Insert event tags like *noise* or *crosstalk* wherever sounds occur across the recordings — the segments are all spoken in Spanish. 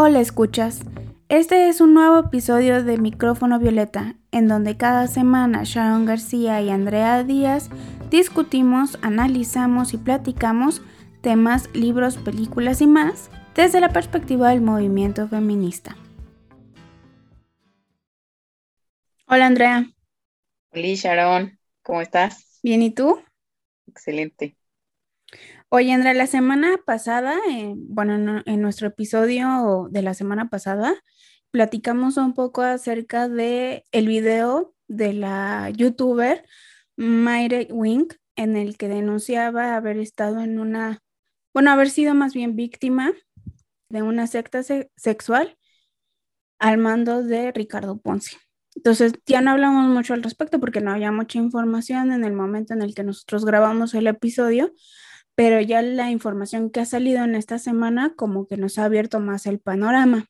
Hola escuchas, este es un nuevo episodio de Micrófono Violeta, en donde cada semana Sharon García y Andrea Díaz discutimos, analizamos y platicamos temas, libros, películas y más desde la perspectiva del movimiento feminista. Hola Andrea. Hola Sharon, ¿cómo estás? Bien, ¿y tú? Excelente. Oye, Andrea, la semana pasada, eh, bueno, en, nuestro episodio de la semana pasada, platicamos un poco acerca de el video de la youtuber Mayre Wink, en el que denunciaba haber estado en una, bueno, haber sido más bien víctima de una secta sexual al mando de Ricardo Ponce. Entonces, ya no hablamos mucho al respecto porque no había mucha información en el momento en el que nosotros grabamos el episodio, pero ya la información que ha salido en esta semana como que nos ha abierto más el panorama.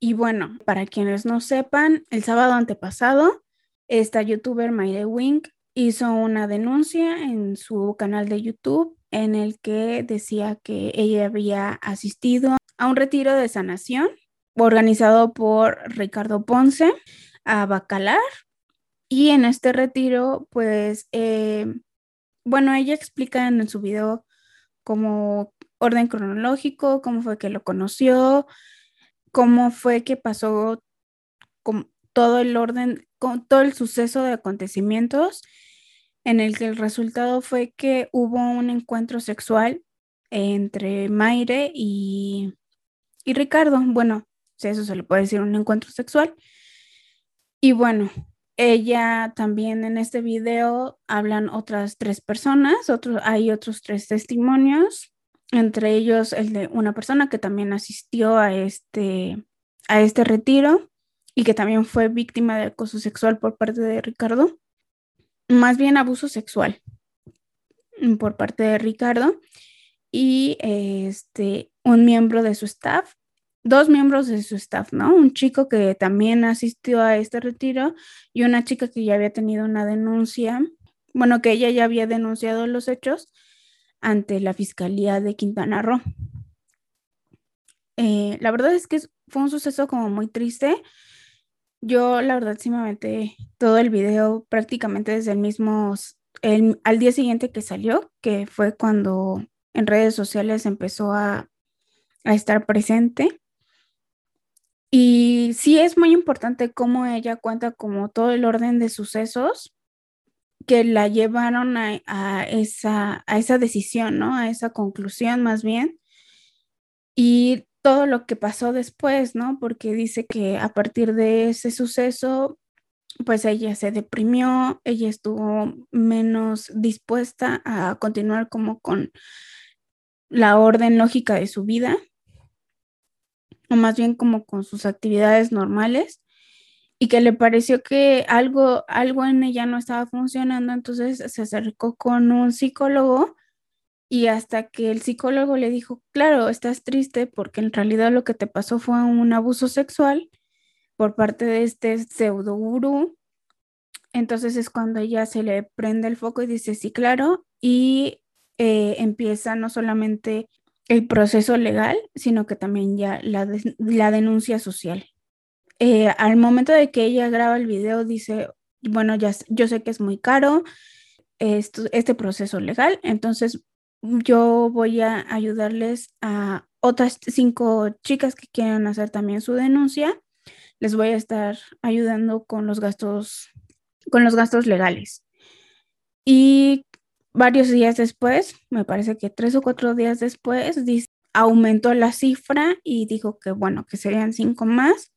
Y bueno, para quienes no sepan, el sábado antepasado, esta youtuber Mayre Wink hizo una denuncia en su canal de YouTube en el que decía que ella había asistido a un retiro de sanación organizado por Ricardo Ponce a Bacalar. Y en este retiro, pues, eh, bueno, ella explica en su video como orden cronológico, cómo fue que lo conoció, cómo fue que pasó todo el orden, todo el suceso de acontecimientos en el que el resultado fue que hubo un encuentro sexual entre Mayre y, y Ricardo. Bueno, eso se le puede decir un encuentro sexual. Y bueno, ella también en este video hablan otras tres personas, hay otros tres testimonios, entre ellos el de una persona que también asistió a este, a este retiro y que también fue víctima de acoso sexual por parte de Ricardo, más bien abuso sexual por parte de Ricardo y este un miembro de su staff dos miembros de su staff, ¿no? Un chico que también asistió a este retiro y una chica que ya había tenido una denuncia, bueno, que ella ya había denunciado los hechos ante la Fiscalía de Quintana Roo. Eh, la verdad es que fue un suceso como muy triste. Yo, la verdad, sí me metí todo el video prácticamente desde el mismo, el, al día siguiente que salió, que fue cuando en redes sociales empezó a, a estar presente. Y sí es muy importante cómo ella cuenta como todo el orden de sucesos que la llevaron a, esa, a esa decisión, ¿no? A esa conclusión más bien. Y todo lo que pasó después, ¿no? Porque dice que a partir de ese suceso, pues ella se deprimió, ella estuvo menos dispuesta a continuar como con la orden lógica de su vida o más bien como con sus actividades normales, y que le pareció que algo, algo en ella no estaba funcionando, entonces se acercó con un psicólogo y hasta que el psicólogo le dijo, claro, estás triste porque en realidad lo que te pasó fue un abuso sexual por parte de este pseudo gurú. Entonces es cuando ella se le prende el foco y dice, sí, claro, y eh, empieza no solamente el proceso legal, sino que también ya la, denuncia social. Eh, al momento de que ella graba el video, dice, bueno, ya, yo sé que es muy caro este proceso legal, entonces yo voy a ayudarles a otras cinco chicas que quieran hacer también su denuncia. Les voy a estar ayudando con los gastos, con los gastos legales. Y varios días después, me parece que tres o cuatro días después, aumentó la cifra y dijo que bueno, que serían cinco más.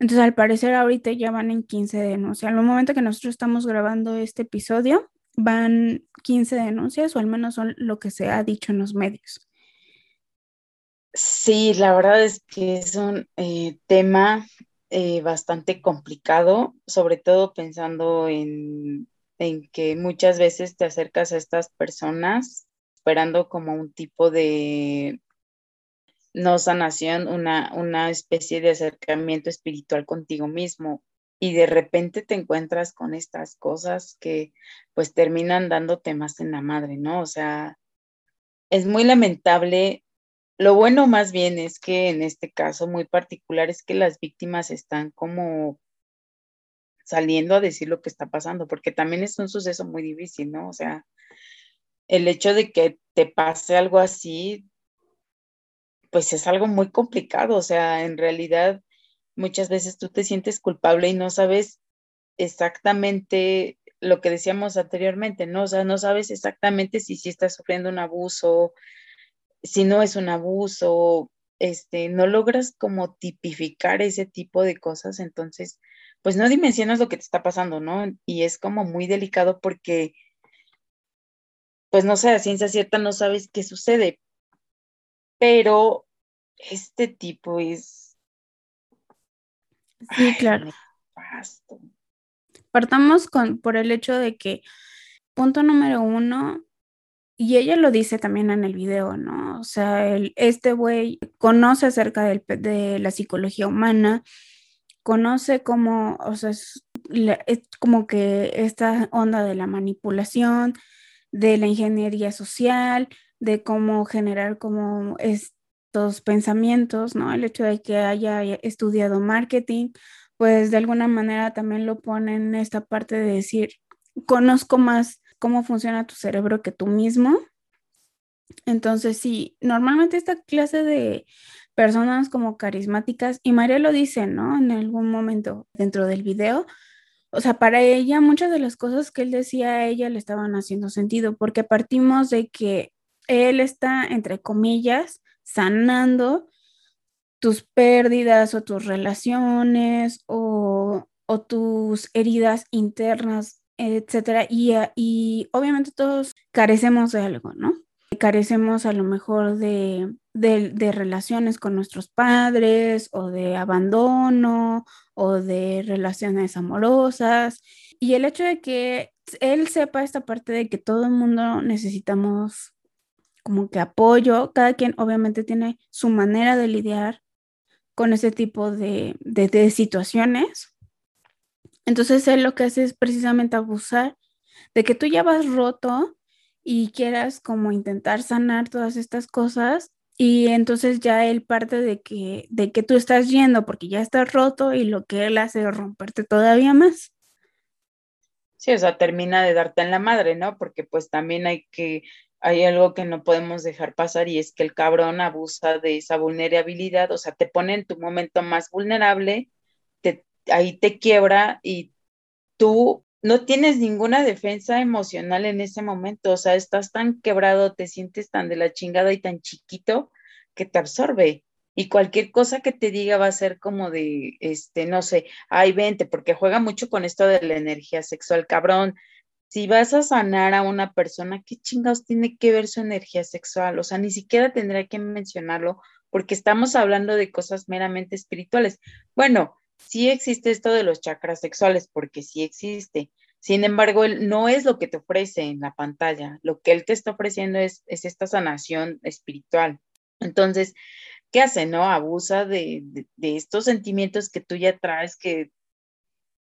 Entonces, al parecer, ahorita ya van en 15 denuncias. Al momento que nosotros estamos grabando este episodio, van 15 denuncias, o al menos son lo que se ha dicho en los medios. Sí, la verdad es que es un eh, tema eh, bastante complicado, sobre todo pensando en en que muchas veces te acercas a estas personas esperando como un tipo de no sanación, una, una especie de acercamiento espiritual contigo mismo y de repente te encuentras con estas cosas que pues terminan dándote más en la madre, ¿no? O sea, es muy lamentable lo bueno más bien es que en este caso muy particular es que las víctimas están como saliendo a decir lo que está pasando, porque también es un suceso muy difícil, ¿no? O sea, el hecho de que te pase algo así, pues es algo muy complicado, o sea, en realidad muchas veces tú te sientes culpable y no sabes exactamente lo que decíamos anteriormente, ¿no? O sea, no sabes exactamente si sí estás sufriendo un abuso, si no es un abuso, este, no logras como tipificar ese tipo de cosas, entonces, pues no dimensionas lo que te está pasando, ¿no? Y es como muy delicado porque, pues no sé, a ciencia cierta no sabes qué sucede, pero este tipo es... Sí, claro. Partamos con, por el hecho de que, punto número uno, y ella lo dice también en el video, ¿no? O sea, el, este güey conoce acerca del, de la psicología humana, conoce cómo, o sea, es, es, como que esta onda de la manipulación, de la ingeniería social, de cómo generar como estos pensamientos, ¿no? El hecho de que haya estudiado marketing, pues de alguna manera también lo pone en esta parte de decir, conozco más cómo funciona tu cerebro que tú mismo. Entonces, sí, normalmente esta clase de personas como carismáticas, y María lo dice, ¿no? En algún momento dentro del video, o sea, para ella muchas de las cosas que él decía a ella le estaban haciendo sentido, porque partimos de que él está, entre comillas, sanando tus pérdidas o tus relaciones o, tus heridas internas, etcétera. Y, y obviamente todos carecemos de algo, ¿no? Carecemos a lo mejor de, de, relaciones con nuestros padres o de abandono o de relaciones amorosas. Y el hecho de que él sepa esta parte de que todo el mundo necesitamos como que apoyo, cada quien obviamente tiene su manera de lidiar con ese tipo de, situaciones. Entonces él lo que hace es precisamente abusar de que tú ya vas roto y quieras como intentar sanar todas estas cosas y entonces ya él parte de que, de que tú estás yendo porque ya estás roto y lo que él hace es romperte todavía más. Sí, o sea, termina de darte en la madre, ¿no? Porque pues también hay que hay algo que no podemos dejar pasar y es que el cabrón abusa de esa vulnerabilidad, o sea, te pone en tu momento más vulnerable, te, ahí te quiebra y tú no tienes ninguna defensa emocional en ese momento, o sea, estás tan quebrado, te sientes tan de la chingada y tan chiquito que te absorbe. Y cualquier cosa que te diga va a ser como de, este, no sé, ay, vente, porque juega mucho con esto de la energía sexual, cabrón si vas a sanar a una persona, ¿qué chingados tiene que ver su energía sexual? O sea, ni siquiera tendría que mencionarlo porque estamos hablando de cosas meramente espirituales. Bueno, sí existe esto de los chakras sexuales, porque sí existe. Sin embargo, él no es lo que te ofrece en la pantalla. Lo que él te está ofreciendo es, esta sanación espiritual. Entonces, ¿qué hace? No abusa de, estos sentimientos que tú ya traes, que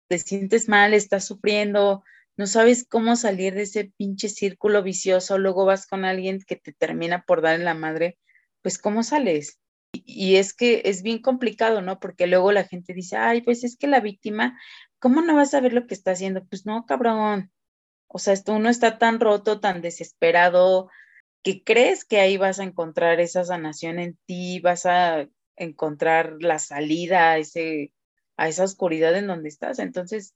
te sientes mal, estás sufriendo, no sabes cómo salir de ese pinche círculo vicioso, luego vas con alguien que te termina por dar la madre, pues ¿cómo sales? Y, es que es bien complicado, ¿no? Porque luego la gente dice, ay, pues es que la víctima, ¿cómo no vas a ver lo que está haciendo? Pues no, cabrón. O sea, esto uno está tan roto, tan desesperado, que crees que ahí vas a encontrar esa sanación en ti, vas a encontrar la salida a, ese, a esa oscuridad en donde estás. Entonces,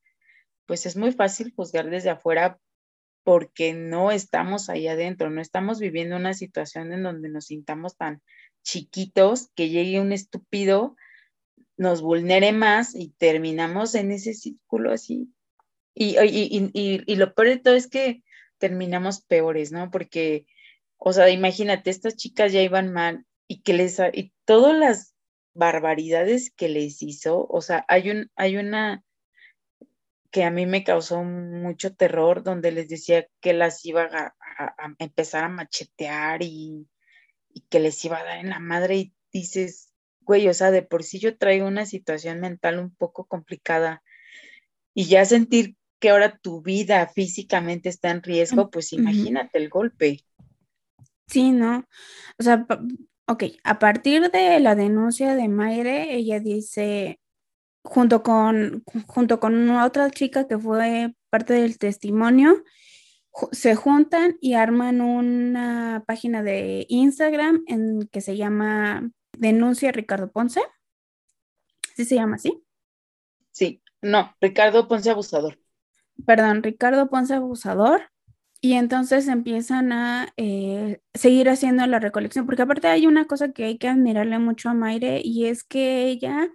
pues es muy fácil juzgar desde afuera porque no estamos ahí adentro, no estamos viviendo una situación en donde nos sintamos tan chiquitos que llegue un estúpido, nos vulnere más y terminamos en ese círculo así. Y, lo peor de todo es que terminamos peores, ¿no? Porque, o sea, imagínate, estas chicas ya iban mal y que les, y todas las barbaridades que les hizo, o sea, hay un, hay una que a mí me causó mucho terror, donde les decía que las iba a, empezar a machetear y, que les iba a dar en la madre y dices, güey, o sea, de por sí yo traigo una situación mental un poco complicada y ya sentir que ahora tu vida físicamente está en riesgo, pues imagínate el golpe. Sí, ¿no? O sea, Ok, a partir de la denuncia de Mayre, ella dice, junto con, junto con otra chica que fue parte del testimonio, se juntan y arman una página de Instagram en que se llama Denuncia Ricardo Ponce. ¿Sí se llama así? Sí, no, Ricardo Ponce Abusador. Perdón, Ricardo Ponce Abusador. Y entonces empiezan a eh, seguir haciendo la recolección, porque aparte hay una cosa que hay que admirarle mucho a Mayre y es que ella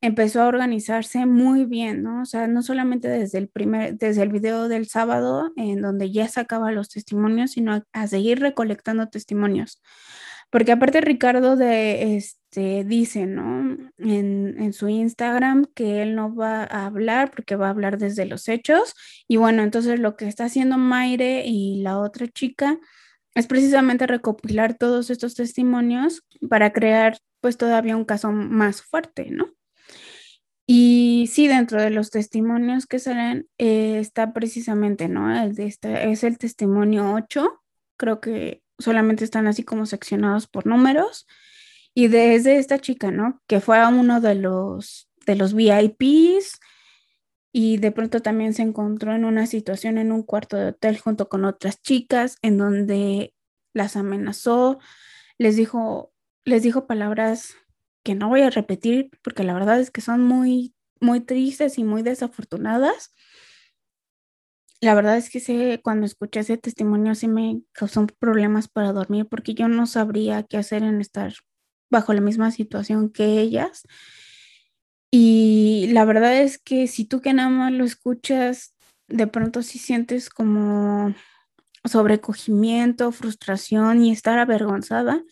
empezó a organizarse muy bien, ¿no? O sea, no solamente desde el primer, desde el video del sábado, en donde ya sacaba los testimonios, sino a, seguir recolectando testimonios. Porque aparte Ricardo de, este, dice, ¿no? En, en, su Instagram que él no va a hablar porque va a hablar desde los hechos. Y bueno, entonces lo que está haciendo Maire y la otra chica es precisamente recopilar todos estos testimonios para crear pues todavía un caso más fuerte, ¿no? Y sí, dentro de los testimonios que salen eh, está precisamente, ¿no? El de este, es el testimonio 8, creo que solamente están así como seccionados por números. Y desde esta chica, ¿no? Que fue a uno de los, de los VIPs y de pronto también se encontró en una situación en un cuarto de hotel junto con otras chicas en donde las amenazó, les dijo, les dijo palabras que no voy a repetir porque la verdad es que son muy, muy tristes y muy desafortunadas. La verdad es que sé, cuando escuché ese testimonio sí me causó problemas para dormir porque yo no sabría qué hacer en estar bajo la misma situación que ellas. Y la verdad es que si tú que nada más lo escuchas, de pronto sí sientes como sobrecogimiento, frustración y estar avergonzada.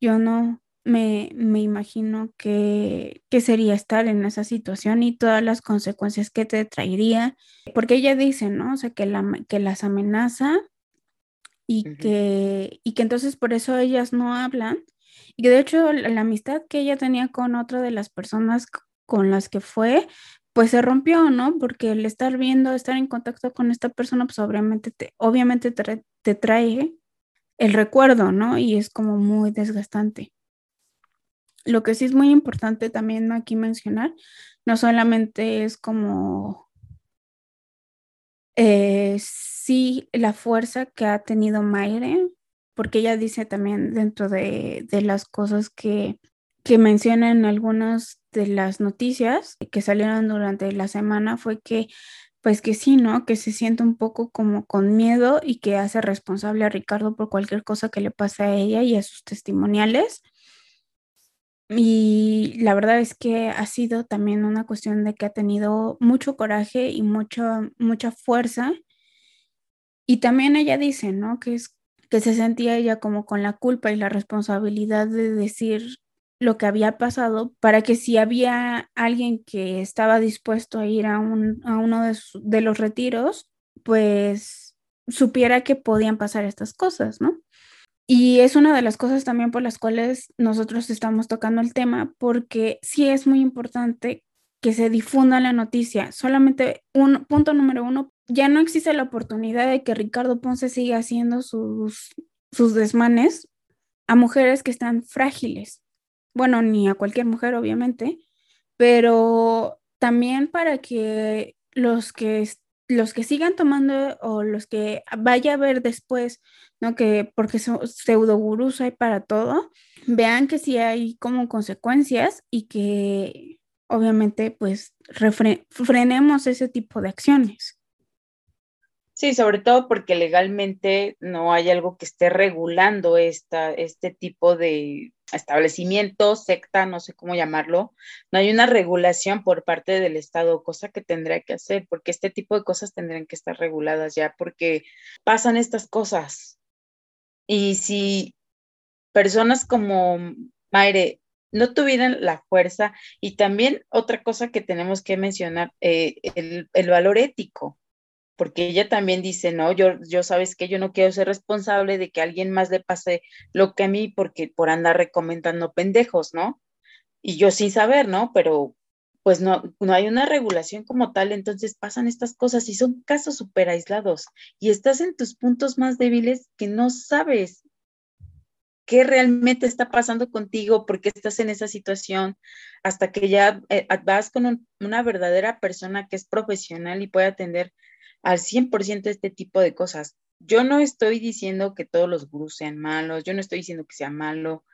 Yo no, me, imagino que, sería estar en esa situación y todas las consecuencias que te traería, porque ella dice, ¿no? O sea, que, la, que las amenaza y, que, y que entonces por eso ellas no hablan. Y que de hecho la, amistad que ella tenía con otra de las personas con las que fue, pues se rompió, ¿no? Porque el estar viendo, estar en contacto con esta persona, pues obviamente te, obviamente te trae el recuerdo, ¿no? Y es como muy desgastante. Lo que sí es muy importante también aquí mencionar, no solamente es como eh, sí la fuerza que ha tenido Mayre, porque ella dice también dentro de, las cosas que, que menciona en algunas de las noticias que salieron durante la semana fue que pues que sí, ¿no? Que se siente un poco como con miedo y que hace responsable a Ricardo por cualquier cosa que le pase a ella y a sus testimoniales. Y la verdad es que ha sido también una cuestión de que ha tenido mucho coraje y mucho, mucha fuerza. Y también ella dice, ¿no? Que, es, que se sentía ella como con la culpa y la responsabilidad de decir lo que había pasado para que si había alguien que estaba dispuesto a ir a, un, a uno de, de los retiros, pues supiera que podían pasar estas cosas, ¿no? Y es una de las cosas también por las cuales nosotros estamos tocando el tema, porque sí es muy importante que se difunda la noticia. Solamente un punto número uno, ya no existe la oportunidad de que Ricardo Ponce siga haciendo sus, sus desmanes a mujeres que están frágiles. Bueno, ni a cualquier mujer, obviamente, pero también para que los que los que sigan tomando o los que vaya a ver después, ¿no? Que porque son pseudogurús hay para todo, vean que sí hay como consecuencias y que obviamente pues frenemos ese tipo de acciones. Sí, sobre todo porque legalmente no hay algo que esté regulando esta, este tipo de establecimiento, secta, no sé cómo llamarlo. No hay una regulación por parte del Estado, cosa que tendría que hacer, porque este tipo de cosas tendrían que estar reguladas ya, porque pasan estas cosas. Y si personas como Maire no tuvieran la fuerza, y también otra cosa que tenemos que mencionar, eh, el, el valor ético porque ella también dice, no, yo, yo sabes que yo no quiero ser responsable de que a alguien más le pase lo que a mí porque por andar recomendando pendejos, ¿no? Y yo sin saber, ¿no? Pero pues no, no hay una regulación como tal, entonces pasan estas cosas y son casos súper aislados y estás en tus puntos más débiles que no sabes qué realmente está pasando contigo, por qué estás en esa situación, hasta que ya eh, vas con una verdadera persona que es profesional y puede atender al 100% este tipo de cosas. Yo no estoy diciendo que todos los gurús sean malos, yo no estoy diciendo que sea malo,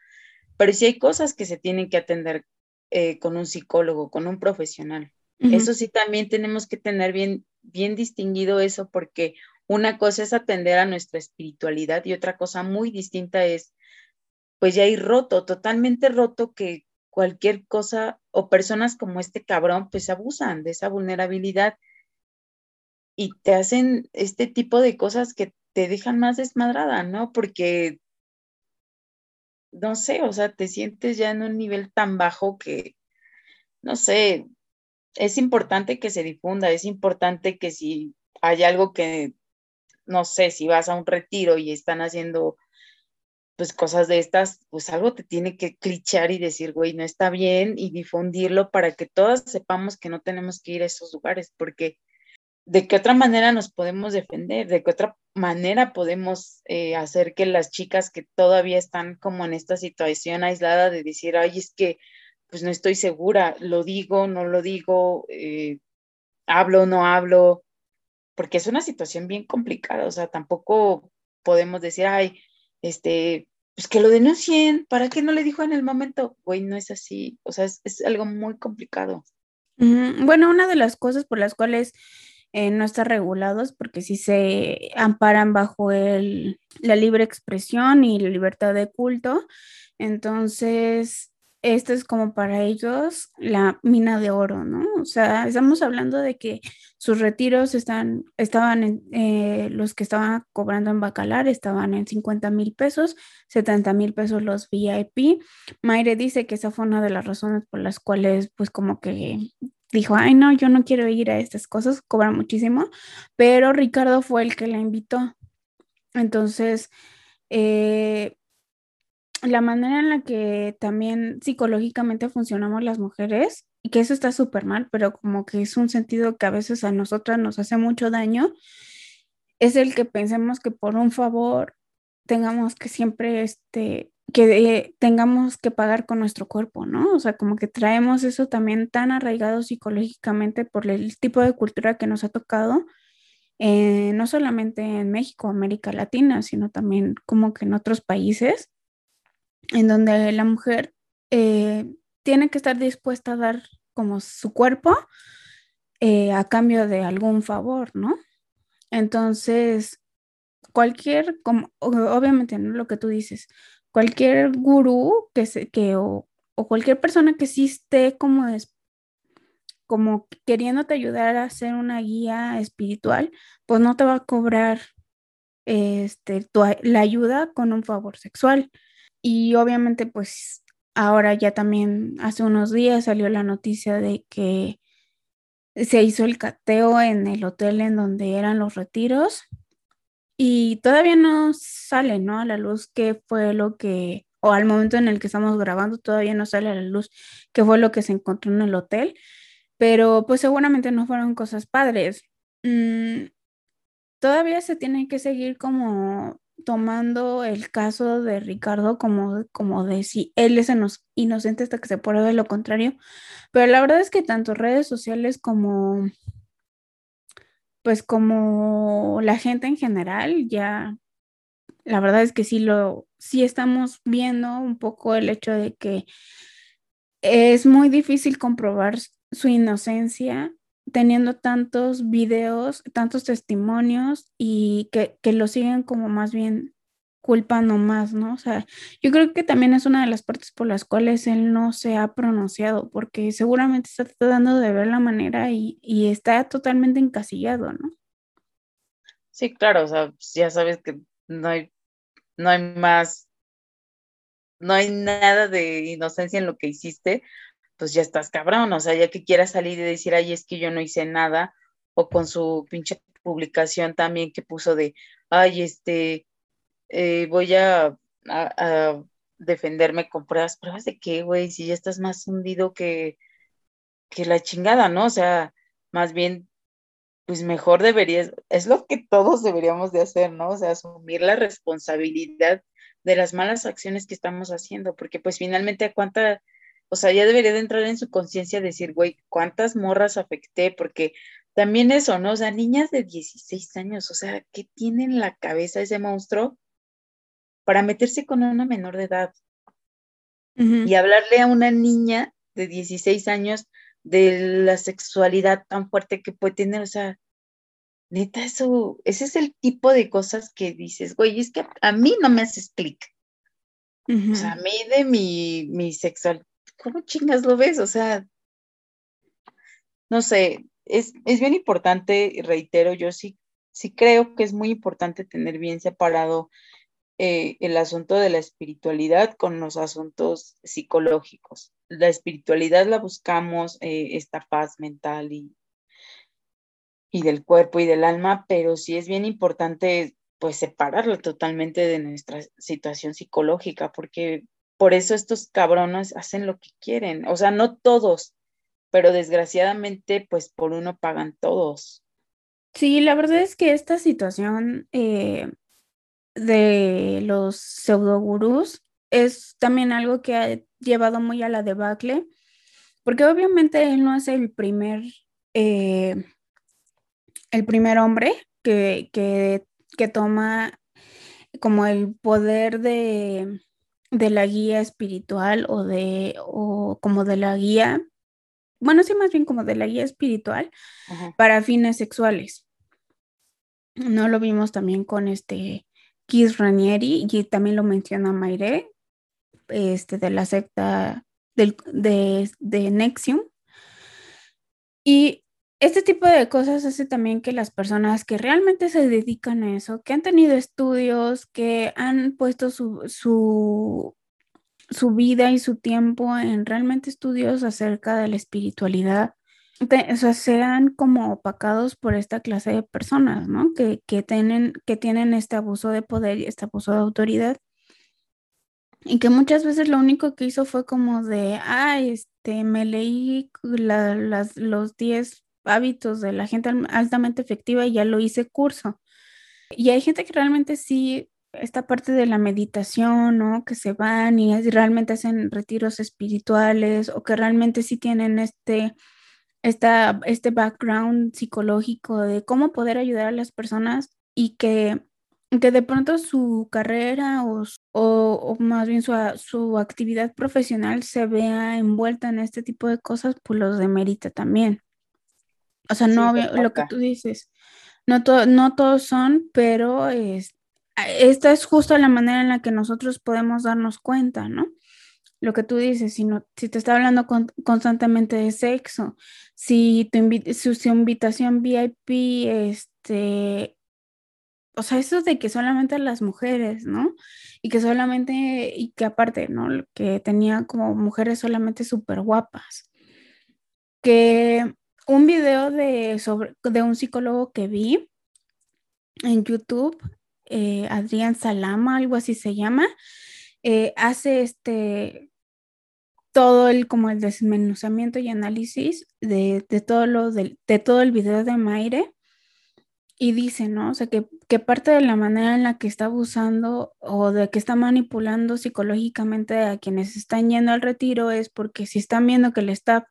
pero sí hay cosas que se tienen que atender eh, con un psicólogo, con un profesional. Eso sí también tenemos que tener bien, bien distinguido eso porque una cosa es atender a nuestra espiritualidad y otra cosa muy distinta es, pues ya ir roto, totalmente roto que cualquier cosa o personas como este cabrón pues abusan de esa vulnerabilidad y te hacen este tipo de cosas que te dejan más desmadrada, ¿no? Porque, no sé, o sea, te sientes ya en un nivel tan bajo que, no sé, es importante que se difunda, es importante que si hay algo que, no sé, si vas a un retiro y están haciendo pues cosas de estas, pues algo te tiene que clichar y decir, güey, no está bien y difundirlo para que todas sepamos que no tenemos que ir a esos lugares, porque de qué otra manera nos podemos defender, de qué otra manera podemos eh, hacer que las chicas que todavía están como en esta situación aislada de decir, ay, es que pues no estoy segura, lo digo, no lo digo, eh, hablo, no hablo, porque es una situación bien complicada, o sea, tampoco podemos decir, ay, este, pues que lo denuncien, ¿para qué no le dijo en el momento? Güey, no es así, o sea, es, es algo muy complicado. Bueno, una de las cosas por las cuales eh, no están regulados, porque si se amparan bajo el, la libre expresión y la libertad de culto, entonces esto es como para ellos la mina de oro, ¿no? O sea, estamos hablando de que sus retiros están, estaban en, eh, los que estaban cobrando en Bacalar estaban en 50 mil pesos, 70 mil pesos los VIP. Mayre dice que esa fue una de las razones por las cuales, pues como que dijo, ay, no, yo no quiero ir a estas cosas, cobra muchísimo, pero Ricardo fue el que la invitó. Entonces, eh, la manera en la que también psicológicamente funcionamos las mujeres, y que eso está súper mal, pero como que es un sentido que a veces a nosotras nos hace mucho daño, es el que pensemos que por un favor tengamos que siempre, este, que tengamos que pagar con nuestro cuerpo, ¿no? O sea, como que traemos eso también tan arraigado psicológicamente por el tipo de cultura que nos ha tocado, eh, no solamente en México, América Latina, sino también como que en otros países en donde la mujer eh, tiene que estar dispuesta a dar como su cuerpo eh, a cambio de algún favor, ¿no? Entonces, cualquier, como, obviamente, ¿no? Lo que tú dices, cualquier gurú que se, que, o, cualquier persona que sí esté como, es, como queriéndote ayudar a ser una guía espiritual, pues no te va a cobrar este, la ayuda con un favor sexual. Y obviamente pues ahora ya también hace unos días salió la noticia de que se hizo el cateo en el hotel en donde eran los retiros y todavía no sale, ¿no? A la luz qué fue lo que, o al momento en el que estamos grabando, todavía no sale a la luz qué fue lo que se encontró en el hotel, pero pues seguramente no fueron cosas padres. Mm, todavía se tiene que seguir como tomando el caso de Ricardo como, como de si él es inocente hasta que se pruebe lo contrario, pero la verdad es que tanto redes sociales como pues como la gente en general ya la verdad es que sí lo sí estamos viendo un poco el hecho de que es muy difícil comprobar su inocencia teniendo tantos videos, tantos testimonios y que, lo siguen como más bien culpando más, ¿no? O sea, yo creo que también es una de las partes por las cuales él no se ha pronunciado, porque seguramente está tratando de ver la manera y, está totalmente encasillado, ¿no? Sí, claro, o sea, ya sabes que no hay, no hay más, no hay nada de inocencia en lo que hiciste, pues ya estás cabrón, o sea, ya que quieras salir y decir, ay, es que yo no hice nada, o con su pinche publicación también que puso de, ay, este, eh, voy a, defenderme con pruebas, pruebas de qué, güey, si ya estás más hundido que, que la chingada, ¿no? O sea, más bien, pues mejor deberías, es lo que todos deberíamos de hacer, ¿no? O sea, asumir la responsabilidad de las malas acciones que estamos haciendo, porque pues finalmente a cuánta, o sea, ya debería de entrar en su conciencia decir, güey, ¿cuántas morras afecté? Porque también eso, ¿no? O sea, niñas de 16 años, o sea, ¿qué tiene en la cabeza ese monstruo para meterse con una menor de edad? Y hablarle a una niña de 16 años de la sexualidad tan fuerte que puede tener, o sea, neta, eso, ese es el tipo de cosas que dices, güey, es que a mí no me haces clic. O sea, a mí de mi, mi sexual, ¿cómo chingas lo ves? O sea, no sé, es, es bien importante, reitero, yo sí, sí creo que es muy importante tener bien separado eh, el asunto de la espiritualidad con los asuntos psicológicos. La espiritualidad la buscamos, eh, esta paz mental y, y del cuerpo y del alma, pero sí es bien importante pues separarlo totalmente de nuestra situación psicológica, porque por eso estos cabrones hacen lo que quieren, o sea, no todos, pero desgraciadamente pues por uno pagan todos. Sí, la verdad es que esta situación eh, de los pseudogurús es también algo que ha llevado muy a la debacle, porque obviamente él no es el primer eh, el primer hombre que, que, toma como el poder de, la guía espiritual o de o como de la guía, bueno, sí, más bien como de la guía espiritual para fines sexuales. No lo vimos también con este Keith Ranieri y también lo menciona Mayre, este, de la secta de, de Nexium. Y este tipo de cosas hace también que las personas que realmente se dedican a eso, que han tenido estudios, que han puesto su, su, su vida y su tiempo en realmente estudios acerca de la espiritualidad, o sea, sean como opacados por esta clase de personas, ¿no? Que, que, tienen, que tienen este abuso de poder y este abuso de autoridad. Y que muchas veces lo único que hizo fue como de, ah, este, me leí las, los 10 hábitos de la gente altamente efectiva y ya lo hice curso. Y hay gente que realmente sí, esta parte de la meditación, ¿no? Que se van y realmente hacen retiros espirituales o que realmente sí tienen este, esta, este background psicológico de cómo poder ayudar a las personas y que, que de pronto su carrera o, o, más bien su, su actividad profesional se vea envuelta en este tipo de cosas, pues los demerita también. O sea, no, lo que tú dices, no, no todos son, pero es, esta es justo la manera en la que nosotros podemos darnos cuenta, ¿no? Lo que tú dices, si, no, si te está hablando constantemente de sexo, si tu, su, invitación VIP, este, o sea, eso de que solamente las mujeres, ¿no? Y que solamente, y que aparte, ¿no? Que tenía como mujeres solamente súper guapas. Que un video de, sobre, de un psicólogo que vi en YouTube, eh, Adrián Salama, algo así se llama, eh, hace este todo el como el desmenuzamiento y análisis de, todo lo de, todo el video de Maire y dice, ¿no? O sea, que, que, parte de la manera en la que está abusando o de que está manipulando psicológicamente a quienes están yendo al retiro es porque si están viendo que el staff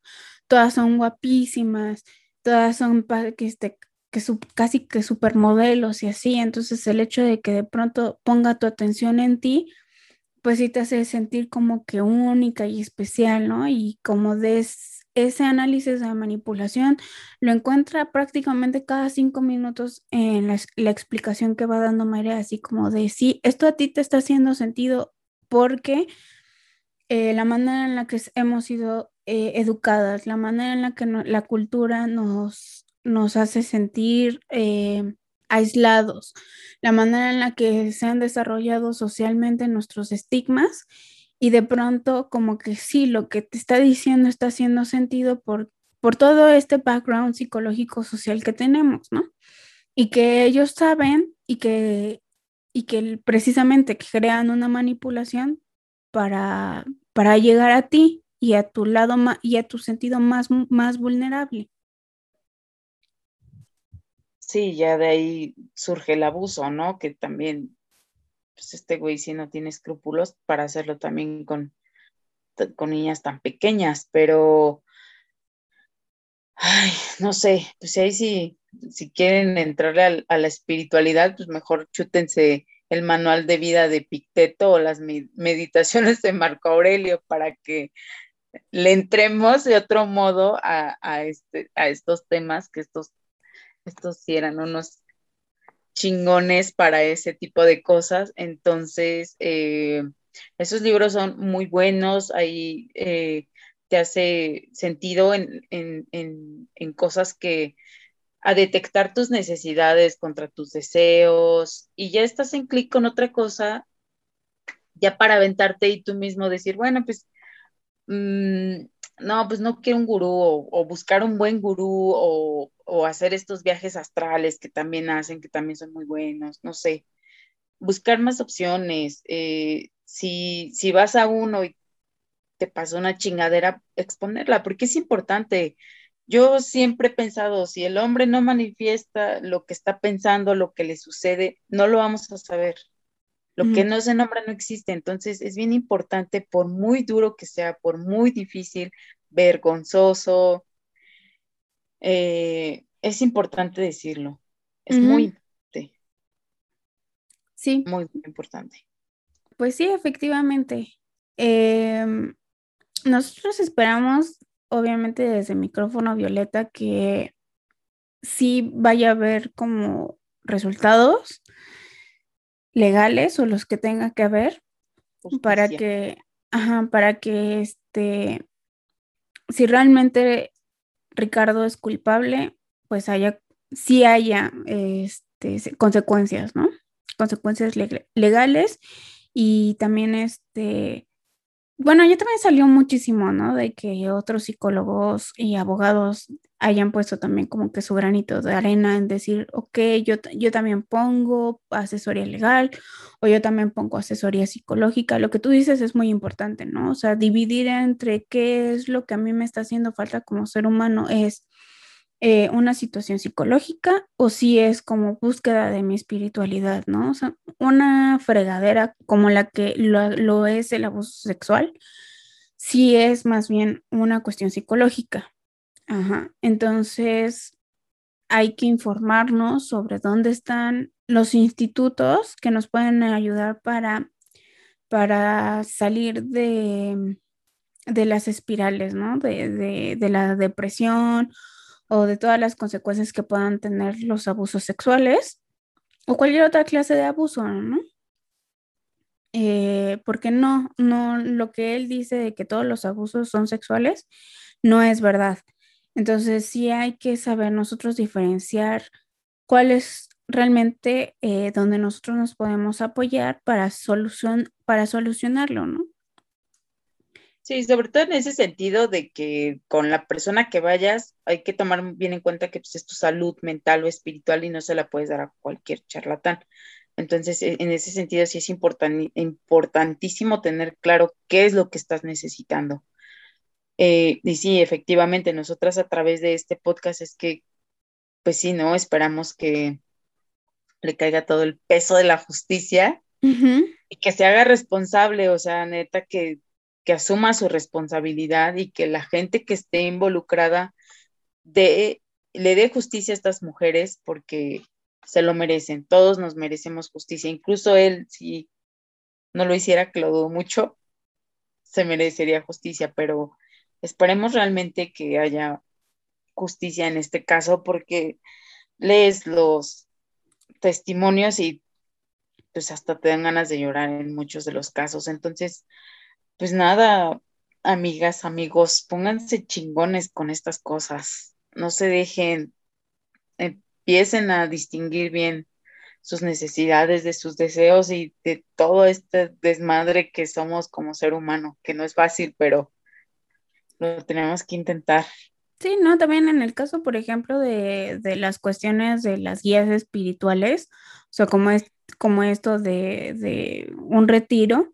todas son guapísimas, todas son que, este, que casi que supermodelos y así. Entonces el hecho de que de pronto ponga tu atención en ti, pues sí te hace sentir como que única y especial, ¿no? Y como de ese análisis de manipulación lo encuentra prácticamente cada cinco minutos en la, explicación que va dando María, así como de, sí, esto a ti te está haciendo sentido porque eh, la manera en la que hemos sido eh, educadas, la manera en la que la cultura nos, nos hace sentir eh, aislados, la manera en la que se han desarrollado socialmente nuestros estigmas y de pronto como que sí, lo que te está diciendo está haciendo sentido por, por todo este background psicológico social que tenemos, ¿no? Y que ellos saben y que, y que precisamente crean una manipulación para, para llegar a ti y a tu lado y a tu sentido más, más vulnerable. Sí, ya de ahí surge el abuso, ¿no? Que también pues este güey sí no tiene escrúpulos para hacerlo también con, con niñas tan pequeñas, pero, ay, no sé, pues ahí sí, si quieren entrarle a, la espiritualidad, pues mejor chútense el manual de vida de Picteto o las meditaciones de Marco Aurelio para que le entremos de otro modo a, este, a estos temas, que estos, estos sí eran unos chingones para ese tipo de cosas. Entonces, eh, esos libros son muy buenos, ahí eh, te hace sentido en, en, cosas que a detectar tus necesidades contra tus deseos y ya estás en clic con otra cosa, ya para aventarte y tú mismo decir, bueno, pues mm, no, pues no quiero un gurú o, buscar un buen gurú o, hacer estos viajes astrales que también hacen, que también son muy buenos, no sé, buscar más opciones. Eh, si, si vas a uno y te pasó una chingadera, exponerla, porque es importante. Yo siempre he pensado, si el hombre no manifiesta lo que está pensando, lo que le sucede, no lo vamos a saber. Lo que no se nombra no existe. Entonces es bien importante, por muy duro que sea, por muy difícil, vergonzoso, eh, es importante decirlo. Es muy importante. Sí. Muy, muy importante. Pues sí, efectivamente. Em, nosotros esperamos, obviamente desde micrófono Violeta, que sí vaya a haber como resultados legales o los que tenga que haber para que, ajá, para que este, si realmente Ricardo es culpable, pues haya, sí haya este, consecuencias, ¿no? Consecuencias legales y también este, bueno, ya también salió muchísimo, ¿no? De que otros psicólogos y abogados hayan puesto también como que su granito de arena en decir, ok, yo, yo también pongo asesoría legal o yo también pongo asesoría psicológica. Lo que tú dices es muy importante, ¿no? O sea, dividir entre qué es lo que a mí me está haciendo falta como ser humano es eh, una situación psicológica o si es como búsqueda de mi espiritualidad, ¿no? O sea, una fregadera como la que lo, es el abuso sexual, sí es más bien una cuestión psicológica. Ajá. Entonces, hay que informarnos sobre dónde están los institutos que nos pueden ayudar para, para salir de, de las espirales, ¿no? De, de la depresión o de todas las consecuencias que puedan tener los abusos sexuales o cualquier otra clase de abuso, ¿no? Eh, porque no, no, lo que él dice de que todos los abusos son sexuales no es verdad. Entonces sí hay que saber nosotros diferenciar cuál es realmente eh, donde nosotros nos podemos apoyar para, solución, para solucionarlo, ¿no? Sí, sobre todo en ese sentido de que con la persona que vayas hay que tomar bien en cuenta que pues, es tu salud mental o espiritual y no se la puedes dar a cualquier charlatán. Entonces, e, en ese sentido sí es importantísimo tener claro qué es lo que estás necesitando. Eh, y sí, efectivamente, nosotras a través de este podcast es que, pues sí, ¿no? Esperamos que le caiga todo el peso de la justicia y que se haga responsable, o sea, neta, que que asuma su responsabilidad y que la gente que esté involucrada le dé justicia a estas mujeres porque se lo merecen, todos nos merecemos justicia, incluso él, si no lo hiciera, que lo dudo mucho, se merecería justicia, pero esperemos realmente que haya justicia en este caso porque lees los testimonios y pues hasta te dan ganas de llorar en muchos de los casos. Entonces, pues nada, amigas, amigos, pónganse chingones con estas cosas. No se dejen, empiecen a distinguir bien sus necesidades, de sus deseos y de todo este desmadre que somos como ser humano, que no es fácil, pero lo tenemos que intentar. Sí, no, también en el caso, por ejemplo, de, de las cuestiones de las guías espirituales, o sea, como es como esto de, de un retiro,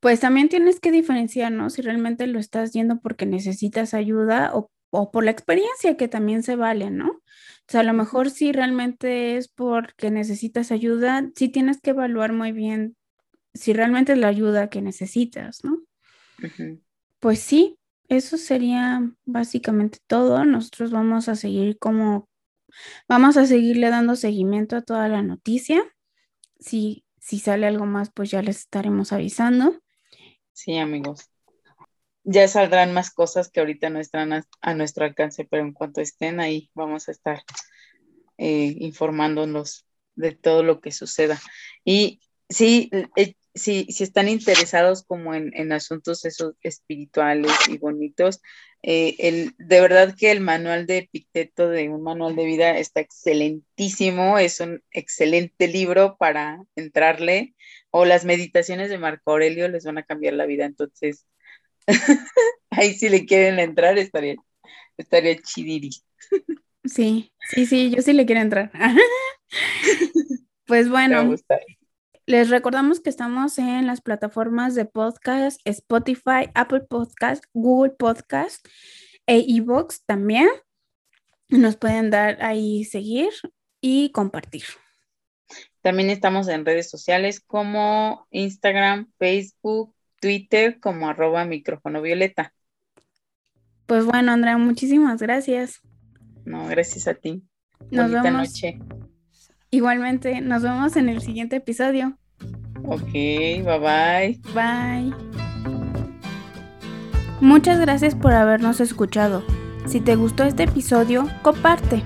pues también tienes que diferenciar, ¿no? Si realmente lo estás yendo porque necesitas ayuda o, o por la experiencia que también se vale, ¿no? O sea, a lo mejor si realmente es porque necesitas ayuda, sí tienes que evaluar muy bien si realmente es la ayuda que necesitas, ¿no? Pues sí, eso sería básicamente todo. Nosotros vamos a seguir como, vamos a seguirle dando seguimiento a toda la noticia. Si, si sale algo más, pues ya les estaremos avisando. Sí, amigos. Ya saldrán más cosas que ahorita no están a, nuestro alcance, pero en cuanto estén ahí, vamos a estar eh, informándonos de todo lo que suceda. Y sí, eh, si, si están interesados como en, asuntos esos espirituales y bonitos, eh, el, de verdad que el manual de Epicteto de un manual de vida está excelentísimo, es un excelente libro para entrarle, o las meditaciones de Marco Aurelio les van a cambiar la vida, entonces *laughs* ahí si le quieren entrar estaría, estaría chidiri. Sí, sí, sí, yo sí le quiero entrar. *laughs* pues bueno. Les recordamos que estamos en las plataformas de podcast, Spotify, Apple Podcast, Google Podcast e iVoox también. Nos pueden dar ahí seguir y compartir. También estamos en redes sociales como Instagram, Facebook, Twitter como arroba micrófono violeta. Pues bueno, Andrea, muchísimas gracias. No, gracias a ti. Nos Bonita vemos. noche. Igualmente, nos vemos en el siguiente episodio. Ok, bye bye. Bye. Muchas gracias por habernos escuchado. Si te gustó este episodio, comparte.